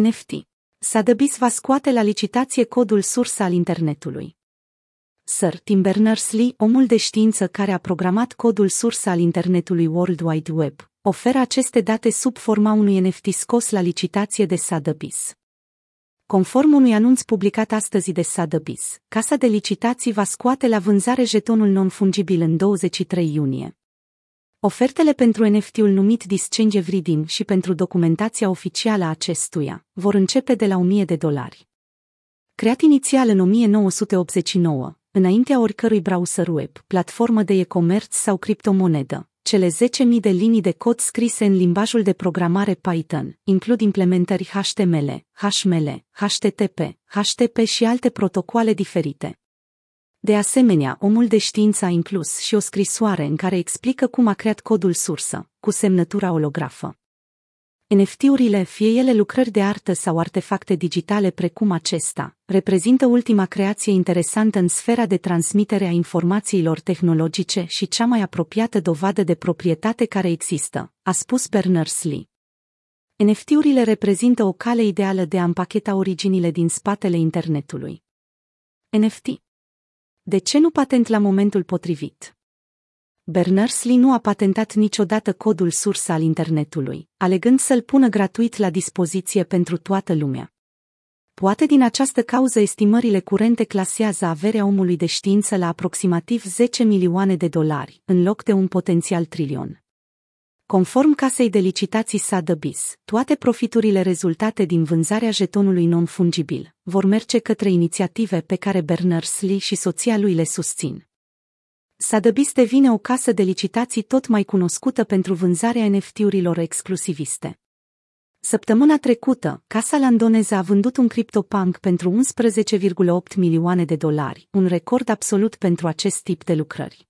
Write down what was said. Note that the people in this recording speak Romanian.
NFT. Sotheby's va scoate la licitație codul sursă al internetului. Sir Tim Berners-Lee, omul de știință care a programat codul sursă al internetului World Wide Web, oferă aceste date sub forma unui NFT scos la licitație de Sotheby's. Conform unui anunț publicat astăzi de Sotheby's, casa de licitații va scoate la vânzare jetonul non-fungibil în 23 iunie. Ofertele pentru NFT-ul numit Dischange Redeem și pentru documentația oficială a acestuia vor începe de la 1000 de dolari. Creat inițial în 1989, înaintea oricărui browser web, platformă de e-commerce sau criptomonedă, cele 10.000 de linii de cod scrise în limbajul de programare Python includ implementări HTML, HML, HTTP, HTTP și alte protocoale diferite. De asemenea, omul de știință a inclus și o scrisoare în care explică cum a creat codul sursă, cu semnătura olografă. NFT-urile, fie ele lucrări de artă sau artefacte digitale precum acesta, reprezintă ultima creație interesantă în sfera de transmitere a informațiilor tehnologice și cea mai apropiată dovadă de proprietate care există, a spus Berners-Lee. NFT-urile reprezintă o cale ideală de a împacheta originile din spatele internetului. NFT. De ce nu patent la momentul potrivit? Berners-Lee nu a patentat niciodată codul sursă al internetului, alegând să-l pună gratuit la dispoziție pentru toată lumea. Poate din această cauză estimările curente clasează averea omului de știință la aproximativ 10 milioane de dolari, în loc de un potențial trilion. Conform casei de licitații Sotheby's, toate profiturile rezultate din vânzarea jetonului non-fungibil vor merge către inițiative pe care Berners-Lee și soția lui le susțin. Sotheby's devine o casă de licitații tot mai cunoscută pentru vânzarea NFT-urilor exclusiviste. Săptămâna trecută, casa landoneză a vândut un CryptoPunk pentru 11,8 milioane de dolari, un record absolut pentru acest tip de lucrări.